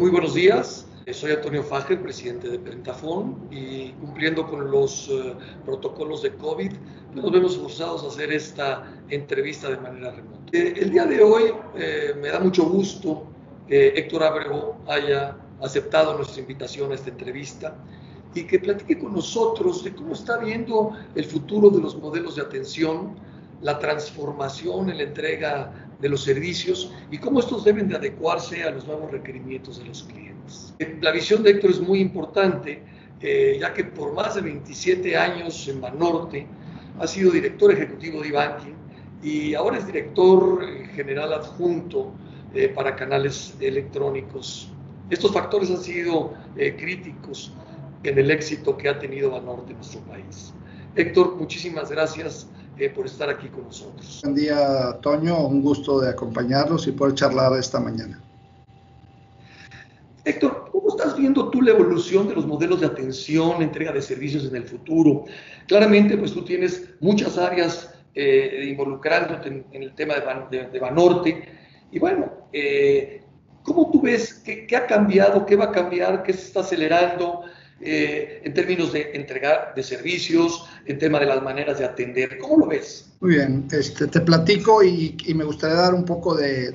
muy buenos días. Soy Antonio Fager, presidente de Pentafón, y cumpliendo con los uh, protocolos de COVID, pues nos vemos forzados a hacer esta entrevista de manera remota. Eh, el día de hoy eh, me da mucho gusto que Héctor Abrego haya aceptado nuestra invitación a esta entrevista y que platique con nosotros de cómo está viendo el futuro de los modelos de atención, la transformación en la entrega de los servicios y cómo estos deben de adecuarse a los nuevos requerimientos de los clientes. La visión de Héctor es muy importante, eh, ya que por más de 27 años en Banorte ha sido director ejecutivo de Ibanking y ahora es director general adjunto eh, para canales electrónicos. Estos factores han sido eh, críticos en el éxito que ha tenido Banorte en nuestro país. Héctor, muchísimas gracias eh, por estar aquí con nosotros. Buen día, Toño. Un gusto de acompañarlos y poder charlar esta mañana. Héctor, ¿cómo estás viendo tú la evolución de los modelos de atención, entrega de servicios en el futuro? Claramente, pues tú tienes muchas áreas eh, involucrándote en, el tema de, de, Banorte. Y bueno, eh, ¿cómo tú ves qué, qué, ha cambiado, qué va a cambiar, qué se está acelerando? Eh, en términos de entregar de servicios, en tema de las maneras de atender. ¿Cómo lo ves? Muy bien, este, te platico y, me gustaría dar un poco de,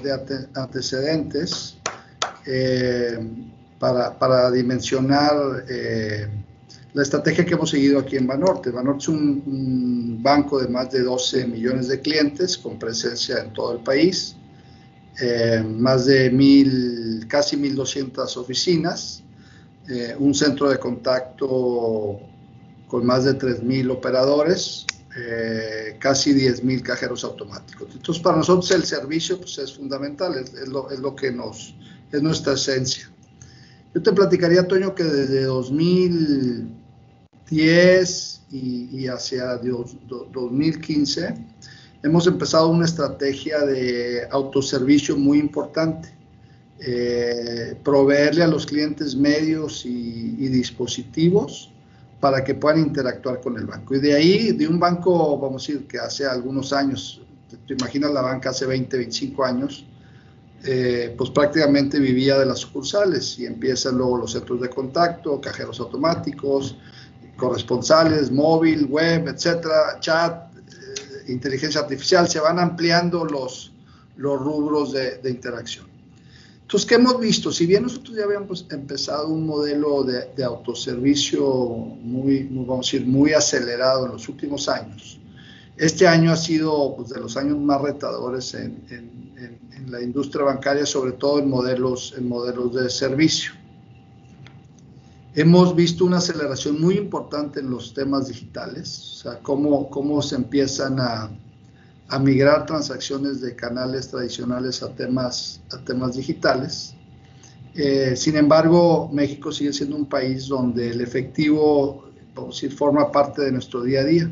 antecedentes eh, para, para, dimensionar eh, la estrategia que hemos seguido aquí en Banorte. Banorte es un, un, banco de más de 12 millones de clientes con presencia en todo el país, más de mil, casi 1.200 oficinas eh, un centro de contacto con más de 3.000 operadores, eh, casi 10.000 cajeros automáticos. Entonces, para nosotros el servicio pues, es fundamental, es, lo, que nos, es nuestra esencia. Yo te platicaría, Toño, que desde 2010 y, y hacia 2015 hemos empezado una estrategia de autoservicio muy importante eh, proveerle a los clientes medios y, dispositivos para que puedan interactuar con el banco. Y de ahí, de un banco, vamos a decir, que hace algunos años, te, imaginas la banca hace 20, 25 años, eh, pues prácticamente vivía de las sucursales y empiezan luego los centros de contacto, cajeros automáticos, corresponsales, móvil, web, etcétera, chat, eh, inteligencia artificial, se van ampliando los, los rubros de, de interacción. Entonces, ¿qué hemos visto? Si bien nosotros ya habíamos empezado un modelo de, autoservicio muy, vamos a decir, muy acelerado en los últimos años, este año ha sido pues, de los años más retadores en, la industria bancaria, sobre todo en modelos, en modelos de servicio. Hemos visto una aceleración muy importante en los temas digitales, o sea, cómo, cómo se empiezan a, a migrar transacciones de canales tradicionales a temas, a temas digitales. Eh, sin embargo, México sigue siendo un país donde el efectivo, vamos decir, forma parte de nuestro día a día.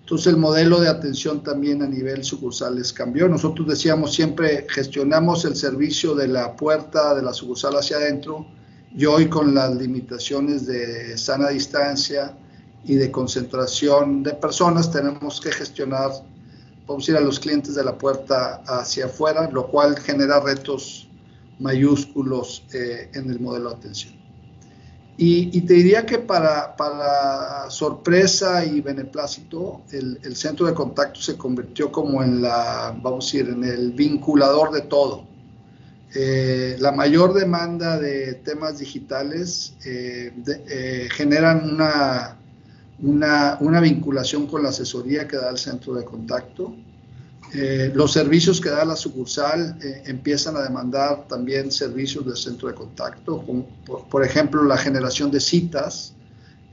Entonces el modelo de atención también a nivel sucursales cambió. Nosotros decíamos siempre gestionamos el servicio de la puerta de la sucursal hacia adentro y hoy con las limitaciones de sana distancia y de concentración de personas tenemos que gestionar podemos ir a los clientes de la puerta hacia afuera, lo cual genera retos mayúsculos eh, en el modelo de atención. Y, te diría que para, para sorpresa y beneplácito, el, el, centro de contacto se convirtió como en la, vamos a decir, en el vinculador de todo. Eh, la mayor demanda de temas digitales eh, generan una una, una, vinculación con la asesoría que da el centro de contacto. Eh, los servicios que da la sucursal eh, empiezan a demandar también servicios del centro de contacto, como, por, ejemplo la generación de citas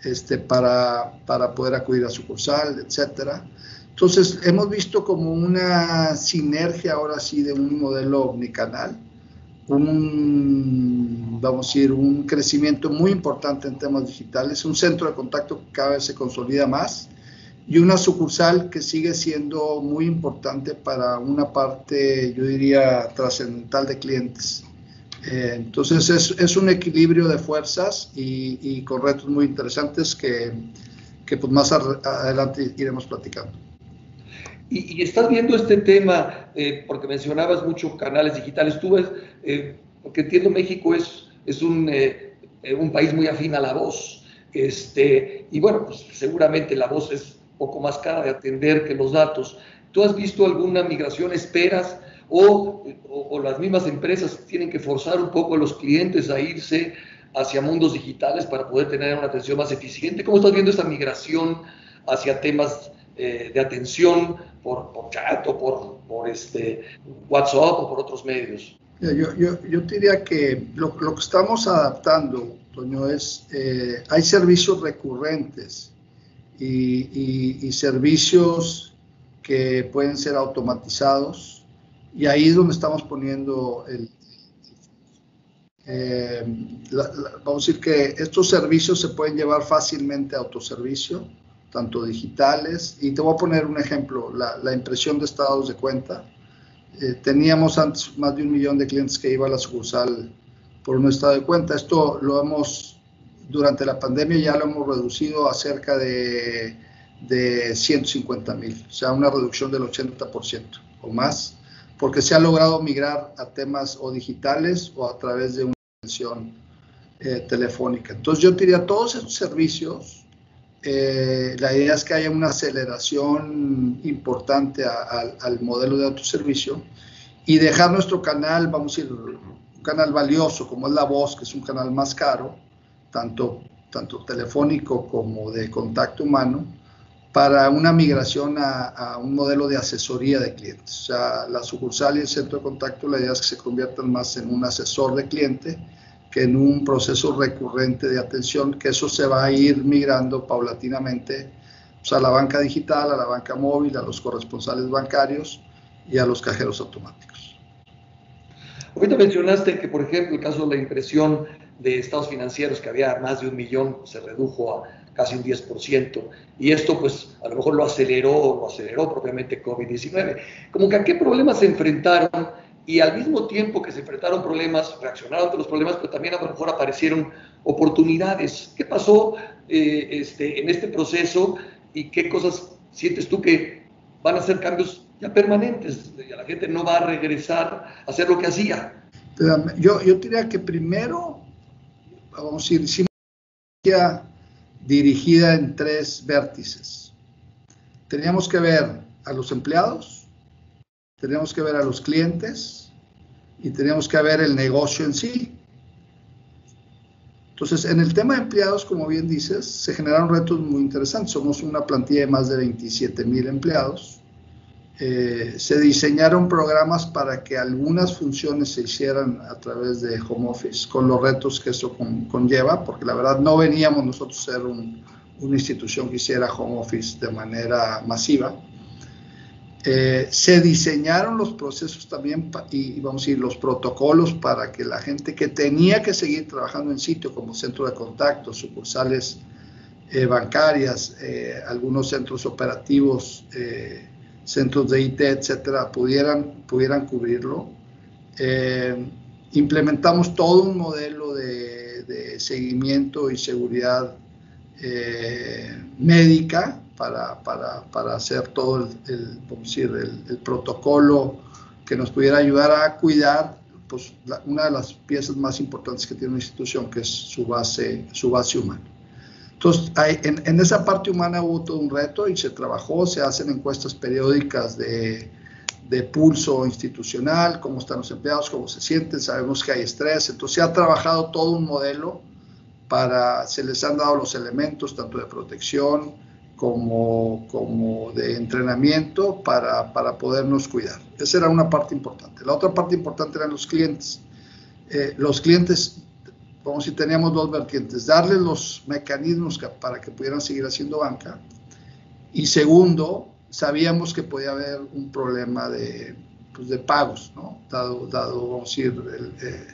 este, para, para poder acudir a sucursal, etcétera. Entonces hemos visto como una sinergia ahora sí de un modelo omnicanal, un vamos a decir, un crecimiento muy importante en temas digitales, un centro de contacto que cada vez se consolida más y una sucursal que sigue siendo muy importante para una parte, yo diría, trascendental de clientes. Eh, entonces es, es, un equilibrio de fuerzas y, y con retos muy interesantes que, que pues más adelante iremos platicando. Y, y, estás viendo este tema, eh, porque mencionabas mucho canales digitales, tú ves, eh, porque entiendo México es, es un, un país muy afín a la voz. Este, y bueno, pues seguramente la voz es un poco más cara de atender que los datos. ¿Tú has visto alguna migración? ¿Esperas? O, o, las mismas empresas tienen que forzar un poco a los clientes a irse hacia mundos digitales para poder tener una atención más eficiente. ¿Cómo estás viendo esta migración hacia temas eh, de atención por, por, chat o por, por este, WhatsApp o por otros medios? Yo, yo, yo diría que lo, lo, que estamos adaptando, Toño, es, eh, hay servicios recurrentes y, y, servicios que pueden ser automatizados y ahí es donde estamos poniendo el, eh, vamos a decir que estos servicios se pueden llevar fácilmente a autoservicio, tanto digitales, y te voy a poner un ejemplo, la, impresión de estados de cuenta. Eh, teníamos antes más de un millón de clientes que iba a la sucursal por un estado de cuenta. Esto lo hemos, durante la pandemia ya lo hemos reducido a cerca de, de 150 mil, o sea, una reducción del 80% o más, porque se ha logrado migrar a temas o digitales o a través de un eh, telefónica. Entonces yo diría, todos esos servicios, eh, la idea es que haya una aceleración importante al modelo de autoservicio y dejar nuestro canal, vamos a decir, un canal valioso como es la voz, que es un canal más caro, tanto, tanto telefónico como de contacto humano, para una migración a, a, un modelo de asesoría de clientes. O sea, la sucursal y el centro de contacto, la idea es que se conviertan más en un asesor de cliente que en un proceso recurrente de atención, que eso se va a ir migrando paulatinamente pues, a la banca digital, a la banca móvil, a los corresponsales bancarios y a los cajeros automáticos. Ahorita mencionaste que, por ejemplo, el caso de la impresión de estados financieros, que había más de un millón, se redujo a casi un 10%, y esto pues a lo mejor lo aceleró, lo aceleró propiamente COVID-19. Como que a qué problemas se enfrentaron y al mismo tiempo que se enfrentaron problemas, reaccionaron ante los problemas, pero también a lo mejor aparecieron oportunidades. ¿Qué pasó eh, este, en este proceso y qué cosas sientes tú que van a ser cambios ya permanentes? La gente no va a regresar a hacer lo que hacía. Yo, yo diría que primero, vamos a decir, dirigida en tres vértices. Teníamos que ver a los empleados, teníamos que ver a los clientes y teníamos que ver el negocio en sí. Entonces, en el tema de empleados, como bien dices, se generaron retos muy interesantes. Somos una plantilla de más de 27 mil empleados. Eh, se diseñaron programas para que algunas funciones se hicieran a través de home office, con los retos que eso conlleva, porque la verdad no veníamos nosotros a ser una institución que hiciera home office de manera masiva. Eh, se diseñaron los procesos también y, vamos a decir, los protocolos para que la gente que tenía que seguir trabajando en sitio como centro de contacto, sucursales eh, bancarias, eh, algunos centros operativos, centros de IT, etcétera, pudieran, pudieran cubrirlo. implementamos todo un modelo de, de seguimiento y seguridad médica para, para, para hacer todo el, el, decir, el, protocolo que nos pudiera ayudar a cuidar pues, una de las piezas más importantes que tiene una institución, que es su base, su base humana. Entonces, hay, en, en, esa parte humana hubo todo un reto y se trabajó, se hacen encuestas periódicas de, de pulso institucional, cómo están los empleados, cómo se sienten, sabemos que hay estrés, entonces se ha trabajado todo un modelo para, se les han dado los elementos tanto de protección, como, como de entrenamiento para, para, podernos cuidar. Esa era una parte importante. La otra parte importante eran los clientes. Eh, los clientes, como si teníamos dos vertientes, darles los mecanismos para que pudieran seguir haciendo banca. Y segundo, sabíamos que podía haber un problema de, pues de pagos, ¿no? dado, dado, vamos a decir, el, eh,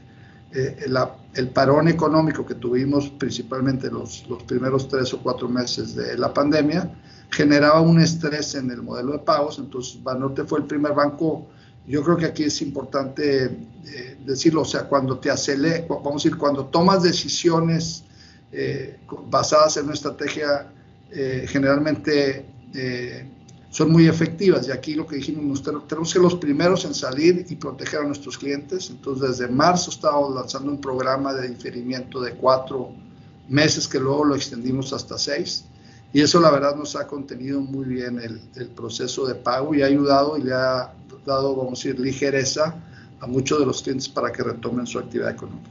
eh, el parón económico que tuvimos principalmente los, los primeros tres o cuatro meses de la pandemia generaba un estrés en el modelo de pagos, entonces Banorte fue el primer banco, yo creo que aquí es importante eh, decirlo, o sea, cuando te acelera, vamos a decir, cuando tomas decisiones eh, basadas en una estrategia generalmente son muy efectivas. Y aquí lo que dijimos, tenemos que ser los primeros en salir y proteger a nuestros clientes. Entonces, desde marzo estamos lanzando un programa de diferimiento de cuatro meses que luego lo extendimos hasta seis. Y eso la verdad nos ha contenido muy bien el, el proceso de pago y ha ayudado y le ha dado, vamos a decir, ligereza a muchos de los clientes para que retomen su actividad económica.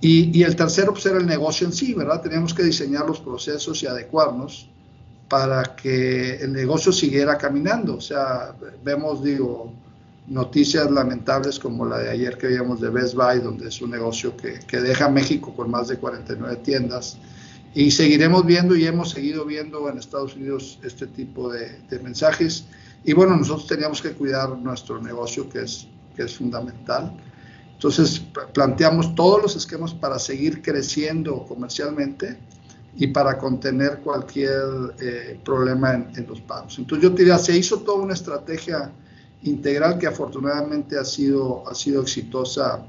Y, y, el tercero, pues era el negocio en sí, ¿verdad? Teníamos que diseñar los procesos y adecuarnos para que el negocio siguiera caminando. O sea, vemos, digo, noticias lamentables como la de ayer que veíamos de Best Buy, donde es un negocio que, que deja México con más de 49 tiendas. Y seguiremos viendo y hemos seguido viendo en Estados Unidos este tipo de, de mensajes. Y bueno, nosotros teníamos que cuidar nuestro negocio, que es, que es fundamental. Entonces, planteamos todos los esquemas para seguir creciendo comercialmente y para contener cualquier eh, problema en, los pagos. Entonces yo diría, se hizo toda una estrategia integral que afortunadamente ha sido, ha sido exitosa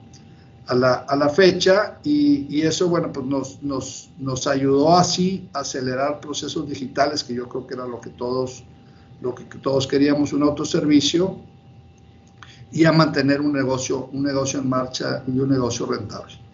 a la, a la fecha y, y, eso, bueno, pues nos, nos, nos, ayudó así a acelerar procesos digitales, que yo creo que era lo que todos, lo que todos queríamos, un autoservicio, y a mantener un negocio, un negocio en marcha y un negocio rentable.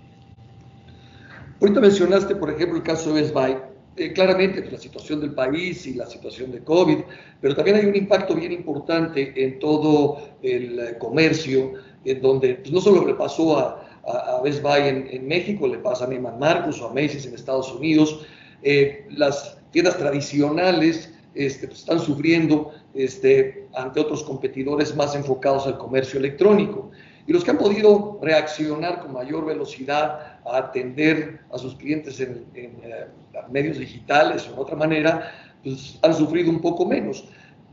Ahorita mencionaste, por ejemplo, el caso de Best Buy. Eh, claramente pues, la situación del país y la situación de COVID, pero también hay un impacto bien importante en todo el eh, comercio, en donde pues, no solo le pasó a, a, Best Buy en, México, le pasa a Neiman Marcus o a Macy's en Estados Unidos. Eh, las tiendas tradicionales este, pues, están sufriendo este, ante otros competidores más enfocados al comercio electrónico. Y los que han podido reaccionar con mayor velocidad a atender a sus clientes en, eh, medios digitales o en otra manera, pues han sufrido un poco menos.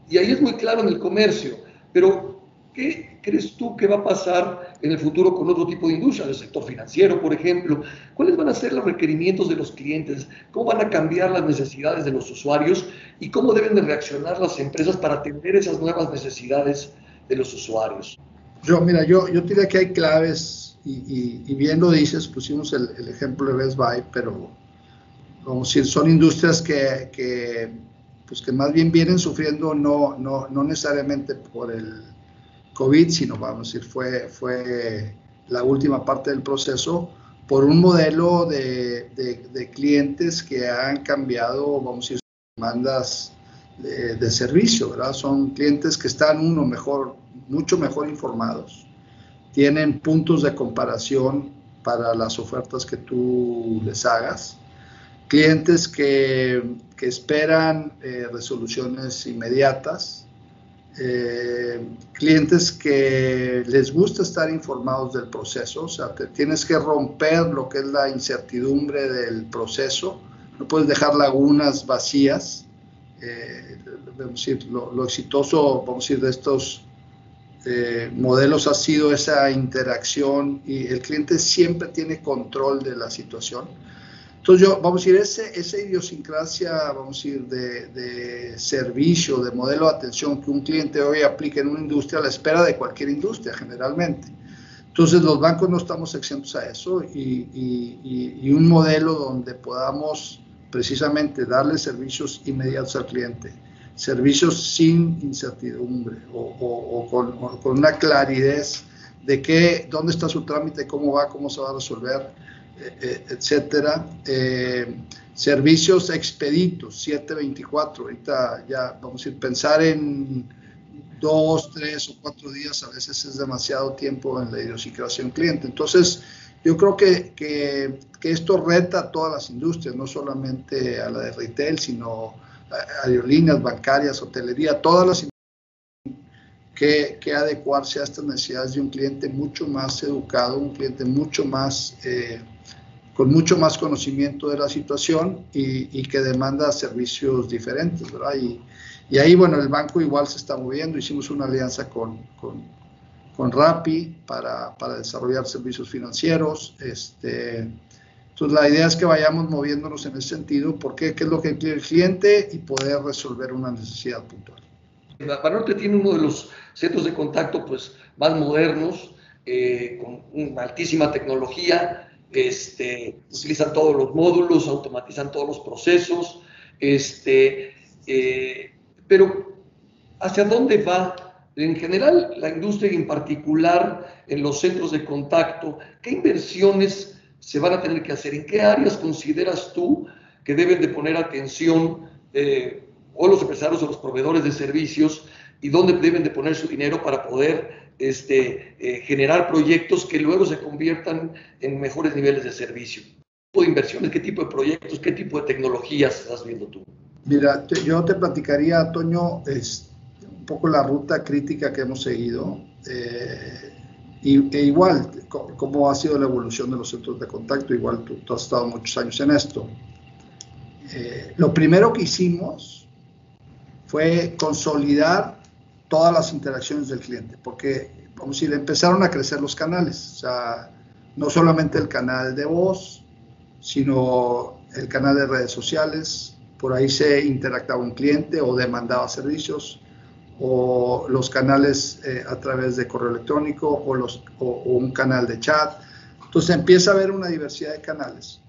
Y ahí es muy claro en el comercio. Pero, ¿qué crees tú que va a pasar en el futuro con otro tipo de industria, el sector financiero, por ejemplo? ¿Cuáles van a ser los requerimientos de los clientes? ¿Cómo van a cambiar las necesidades de los usuarios? ¿Y cómo deben de reaccionar las empresas para atender esas nuevas necesidades de los usuarios? Yo, mira, yo, yo diría que hay claves, y, bien lo dices, pusimos el, ejemplo de Best Buy, pero como si son industrias que, que, pues que más bien vienen sufriendo no, no, no necesariamente por el COVID, sino vamos a decir, fue, fue la última parte del proceso, por un modelo de, de, de clientes que han cambiado, vamos a decir, demandas de, servicio, ¿verdad? Son clientes que están, uno, mejor, mucho mejor informados, tienen puntos de comparación para las ofertas que tú les hagas, clientes que, que esperan eh, resoluciones inmediatas, eh, clientes que les gusta estar informados del proceso, o sea, te tienes que romper lo que es la incertidumbre del proceso, no puedes dejar lagunas vacías, eh, decir, lo, exitoso, vamos a decir, de estos eh, modelos ha sido esa interacción y el cliente siempre tiene control de la situación. Entonces, yo, vamos a decir, ese, esa idiosincrasia, vamos a decir, de, de, servicio, de modelo de atención que un cliente hoy aplica en una industria, a la espera de cualquier industria generalmente. Entonces, los bancos no estamos exentos a eso y un modelo donde podamos precisamente darle servicios inmediatos al cliente, servicios sin incertidumbre o, con, una claridad de qué, dónde está su trámite, cómo va, cómo se va a resolver, eh, eh, etcétera. Eh, servicios expeditos, 724, ahorita ya vamos a ir pensar en dos, tres o cuatro días, a veces es demasiado tiempo en la idiosincrasia cliente. Entonces, yo creo que, que, esto reta a todas las industrias, no solamente a la de retail, sino aerolíneas, bancarias, hotelería, todas las que, que adecuarse a estas necesidades de un cliente mucho más educado, un cliente mucho más, eh, con mucho más conocimiento de la situación y, y que demanda servicios diferentes, ¿verdad? Y, y, ahí, bueno, el banco igual se está moviendo, hicimos una alianza con, con con Rappi para, para desarrollar servicios financieros. Este, entonces, la idea es que vayamos moviéndonos en ese sentido, porque qué es lo que quiere el cliente y poder resolver una necesidad puntual. Banorte tiene uno de los centros de contacto pues, más modernos, eh, con una altísima tecnología, este, utilizan todos los módulos, automatizan todos los procesos, este, eh, pero ¿hacia dónde va en general la industria y en particular en los centros de contacto? ¿Qué inversiones se van a tener que hacer? ¿En qué áreas consideras tú que deben de poner atención eh, o los empresarios o los proveedores de servicios y dónde deben de poner su dinero para poder este, eh, generar proyectos que luego se conviertan en mejores niveles de servicio? ¿Qué tipo de inversiones, qué tipo de proyectos, qué tipo de tecnologías estás viendo tú? Mira, yo te platicaría, Toño, es un poco la ruta crítica que hemos seguido. Eh, y, e igual, cómo ha sido la evolución de los centros de contacto, igual tú, tú has estado muchos años en esto. Eh, lo primero que hicimos fue consolidar todas las interacciones del cliente, porque, vamos a decir, empezaron a crecer los canales, o sea, no solamente el canal de voz, sino el canal de redes sociales, por ahí se interactaba un cliente o demandaba servicios, o los canales eh, a través de correo electrónico o, los, o, un canal de chat. Entonces empieza a haber una diversidad de canales.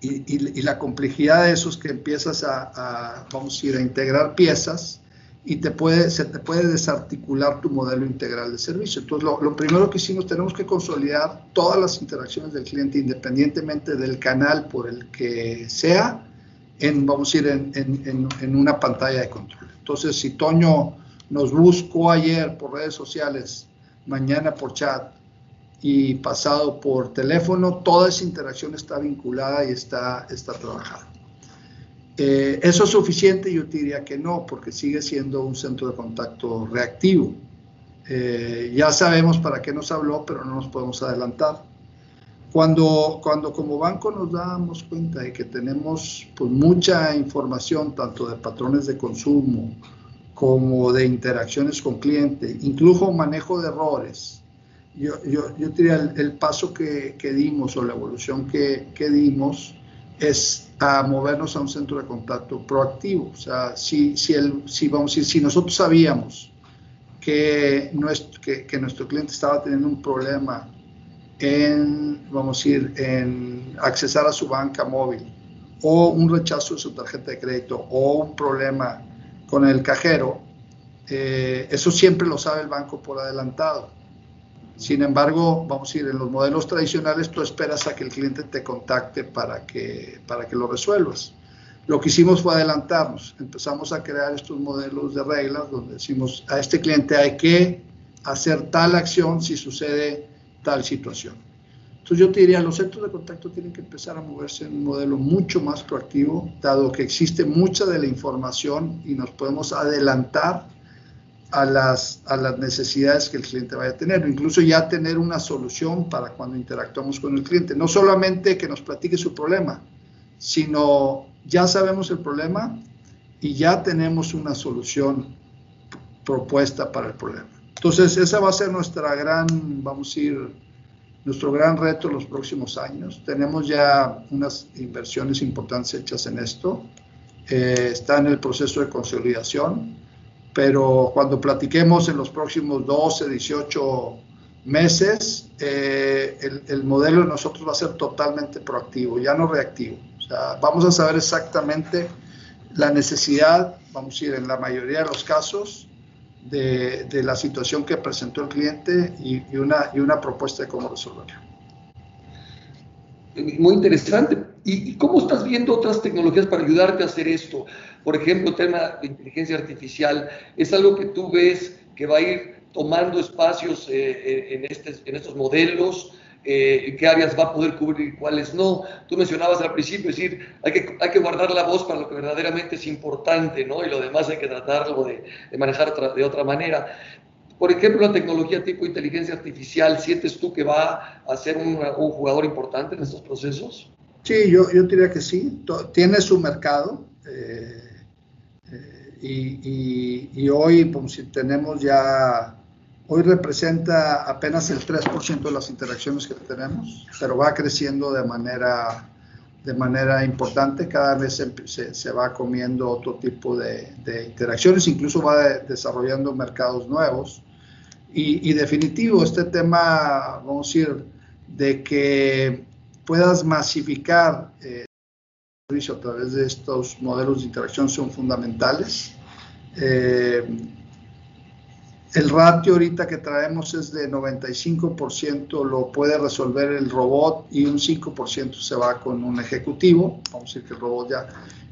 Y, y, la complejidad de eso es que empiezas a, a, vamos a ir a integrar piezas y te puede, se te puede desarticular tu modelo integral de servicio. Entonces, lo, lo, primero que hicimos, tenemos que consolidar todas las interacciones del cliente, independientemente del canal por el que sea, en, vamos a ir en, en, en una pantalla de control. Entonces, si Toño nos buscó ayer por redes sociales, mañana por chat y pasado por teléfono, toda esa interacción está vinculada y está, está trabajada. Eh, ¿Eso es suficiente? Yo diría que no, porque sigue siendo un centro de contacto reactivo. Eh, ya sabemos para qué nos habló, pero no nos podemos adelantar. Cuando, cuando como banco nos damos cuenta de que tenemos pues, mucha información, tanto de patrones de consumo como de interacciones con cliente, incluso manejo de errores, yo, yo, yo diría el, el paso que, que, dimos o la evolución que, que dimos es a movernos a un centro de contacto proactivo. O sea, si, si, el, si, vamos a decir, si nosotros sabíamos que nuestro, que, que nuestro cliente estaba teniendo un problema en, vamos a ir, en accesar a su banca móvil o un rechazo de su tarjeta de crédito o un problema con el cajero, eh, eso siempre lo sabe el banco por adelantado. Sin embargo, vamos a ir en los modelos tradicionales, tú esperas a que el cliente te contacte para que, para que lo resuelvas. Lo que hicimos fue adelantarnos. Empezamos a crear estos modelos de reglas donde decimos a este cliente hay que hacer tal acción si sucede tal situación. Entonces yo te diría, los centros de contacto tienen que empezar a moverse en un modelo mucho más proactivo, dado que existe mucha de la información y nos podemos adelantar a las, a las necesidades que el cliente vaya a tener, incluso ya tener una solución para cuando interactuamos con el cliente. No solamente que nos platique su problema, sino ya sabemos el problema y ya tenemos una solución propuesta para el problema. Entonces, esa va a ser nuestra gran, vamos a ir, nuestro gran reto en los próximos años. Tenemos ya unas inversiones importantes hechas en esto. Eh, está en el proceso de consolidación, pero cuando platiquemos en los próximos 12, 18 meses, eh, el, el, modelo de nosotros va a ser totalmente proactivo, ya no reactivo. O sea, vamos a saber exactamente la necesidad, vamos a ir en la mayoría de los casos, de, la situación que presentó el cliente y, una, y una propuesta de cómo resolverlo. Muy interesante. ¿Y, ¿Y cómo estás viendo otras tecnologías para ayudarte a hacer esto? Por ejemplo, el tema de inteligencia artificial, ¿es algo que tú ves que va a ir tomando espacios eh, en, este, en estos modelos? Eh, qué áreas va a poder cubrir y cuáles no. Tú mencionabas al principio, es decir, hay que, hay que guardar la voz para lo que verdaderamente es importante, ¿no? Y lo demás hay que tratarlo de, de manejar de otra manera. Por ejemplo, la tecnología tipo inteligencia artificial, ¿sientes tú que va a ser un, un jugador importante en estos procesos? Sí, yo, yo diría que sí. Tiene su mercado. Eh, eh, y, y, y, hoy pues, tenemos ya Hoy representa apenas el 3% de las interacciones que tenemos, pero va creciendo de manera, de manera importante. Cada vez se, se va comiendo otro tipo de, de, interacciones, incluso va de, desarrollando mercados nuevos. Y, y, definitivo, este tema, vamos a decir, de que puedas masificar eh, el servicio a través de estos modelos de interacción son fundamentales Eh, el ratio ahorita que traemos es de 95% lo puede resolver el robot y un 5% se va con un ejecutivo. Vamos a decir que el robot ya...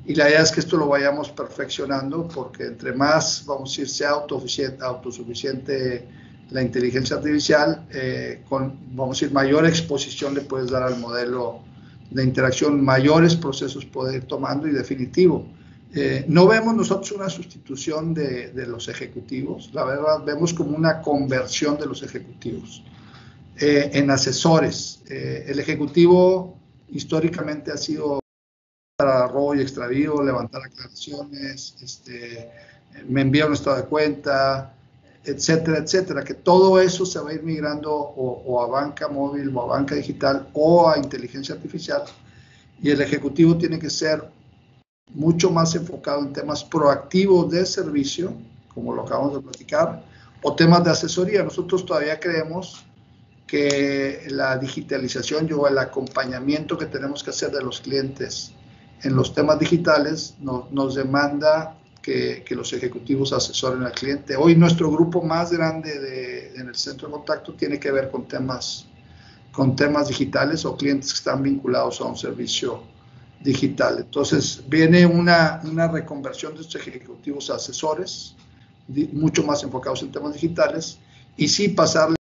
Y la idea es que esto lo vayamos perfeccionando porque entre más, vamos a decir, sea autosuficiente, la inteligencia artificial, eh, con, vamos a decir, mayor exposición le puedes dar al modelo de interacción, mayores procesos poder ir tomando y definitivo eh, no vemos nosotros una sustitución de, los ejecutivos, la verdad, vemos como una conversión de los ejecutivos eh, en asesores. Eh, el ejecutivo históricamente ha sido para robo y extravío, levantar aclaraciones, este, me envía un estado de cuenta, etcétera, etcétera, que todo eso se va a ir migrando o a banca móvil o a banca digital o a inteligencia artificial y el ejecutivo tiene que ser mucho más enfocado en temas proactivos de servicio, como lo acabamos de platicar, o temas de asesoría. Nosotros todavía creemos que la digitalización y el acompañamiento que tenemos que hacer de los clientes en los temas digitales nos demanda que, los ejecutivos asesoren al cliente. Hoy nuestro grupo más grande en el centro de contacto tiene que ver con temas, con temas digitales o clientes que están vinculados a un servicio digital. Entonces, viene una, una reconversión de estos ejecutivos a asesores, mucho más enfocados en temas digitales, y sí pasarle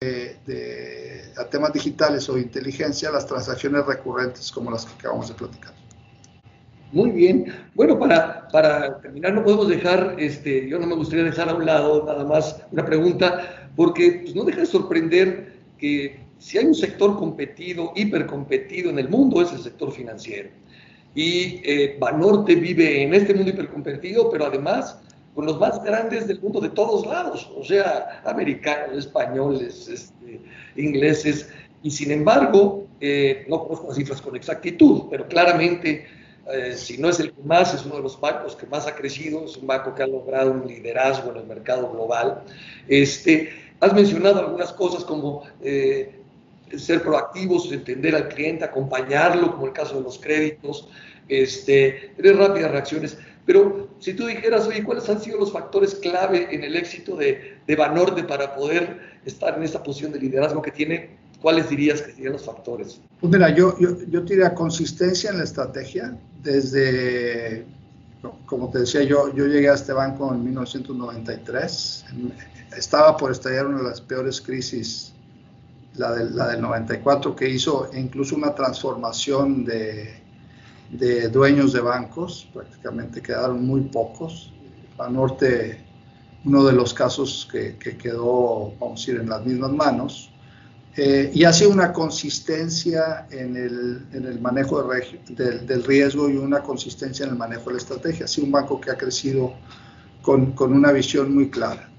de, a temas digitales o inteligencia las transacciones recurrentes como las que acabamos de platicar. Muy bien. Bueno, para, para terminar, no podemos dejar, este, yo no me gustaría dejar a un lado nada más una pregunta, porque pues, no deja de sorprender que si hay un sector competido, hipercompetido en el mundo, es el sector financiero. Y eh, Banorte vive en este mundo hipercompetido, pero además con los más grandes del mundo de todos lados, o sea, americanos, españoles, este, ingleses, y sin embargo, eh, no conozco las cifras con exactitud, pero claramente, eh, si no es el que más, es uno de los bancos que más ha crecido, es un banco que ha logrado un liderazgo en el mercado global. Este, has mencionado algunas cosas como eh, ser proactivos, entender al cliente, acompañarlo, como el caso de los créditos, este, tener rápidas reacciones. Pero si tú dijeras, oye, ¿cuáles han sido los factores clave en el éxito de, de Banorte para poder estar en esta posición de liderazgo que tiene? ¿Cuáles dirías que serían los factores? Pues mira, yo, yo, yo diría consistencia en la estrategia. Desde, como te decía, yo, yo llegué a este banco en 1993. Estaba por estallar una de las peores crisis la la del 94, que hizo incluso una transformación de, de dueños de bancos, prácticamente quedaron muy pocos. Banorte, uno de los casos que, que quedó, vamos a decir, en las mismas manos. Eh, y ha sido una consistencia en el, en el manejo de, del, del, riesgo y una consistencia en el manejo de la estrategia. Ha sido un banco que ha crecido con, con una visión muy clara.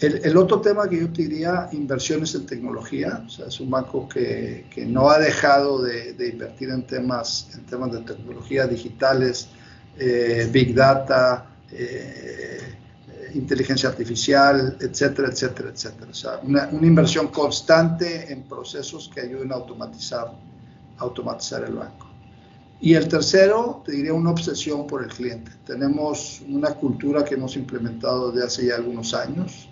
El, otro tema que yo te diría, inversiones en tecnología, es un banco que, no ha dejado de, invertir en temas, en temas de tecnología digitales, eh, big data, eh, inteligencia artificial, etcétera, etcétera, etcétera. O sea, una, una, inversión constante en procesos que ayuden a automatizar, automatizar el banco. Y el tercero, te diría una obsesión por el cliente. Tenemos una cultura que hemos implementado desde hace ya algunos años,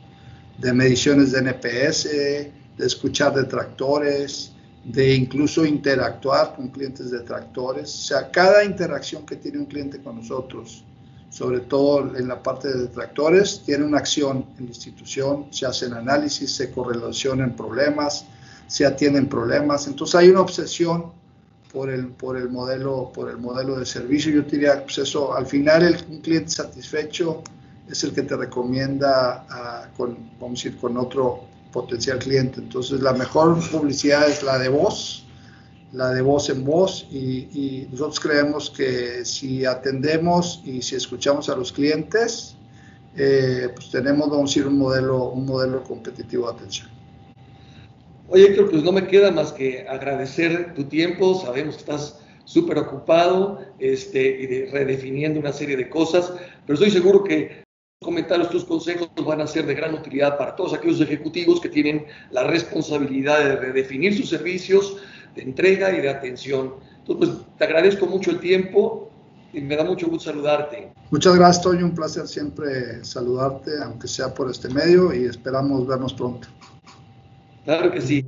de mediciones de NPS, de escuchar detractores, de incluso interactuar con clientes detractores. O sea, cada interacción que tiene un cliente con nosotros, sobre todo en la parte de detractores, tiene una acción en la institución, se hacen análisis, se correlacionan problemas, se atienden problemas. Entonces hay una obsesión por el, por el, modelo, por el modelo de servicio. Yo diría, pues eso, al final el, un cliente satisfecho es el que te recomienda ah, con, vamos a ir con otro potencial cliente. Entonces, la mejor publicidad es la de voz, la de voz en voz, y, nosotros creemos que si atendemos y si escuchamos a los clientes, eh, pues tenemos, vamos a decir, un modelo, un modelo competitivo de atención. Oye, Héctor, pues no me queda más que agradecer tu tiempo. Sabemos que estás súper ocupado este, y redefiniendo una serie de cosas, pero estoy seguro que comentarios, tus consejos van a ser de gran utilidad para todos aquellos ejecutivos que tienen la responsabilidad de redefinir sus servicios de entrega y de atención. Entonces, pues, te agradezco mucho el tiempo y me da mucho gusto saludarte. Muchas gracias, Toño. Un placer siempre saludarte, aunque sea por este medio, y esperamos vernos pronto. Claro que sí.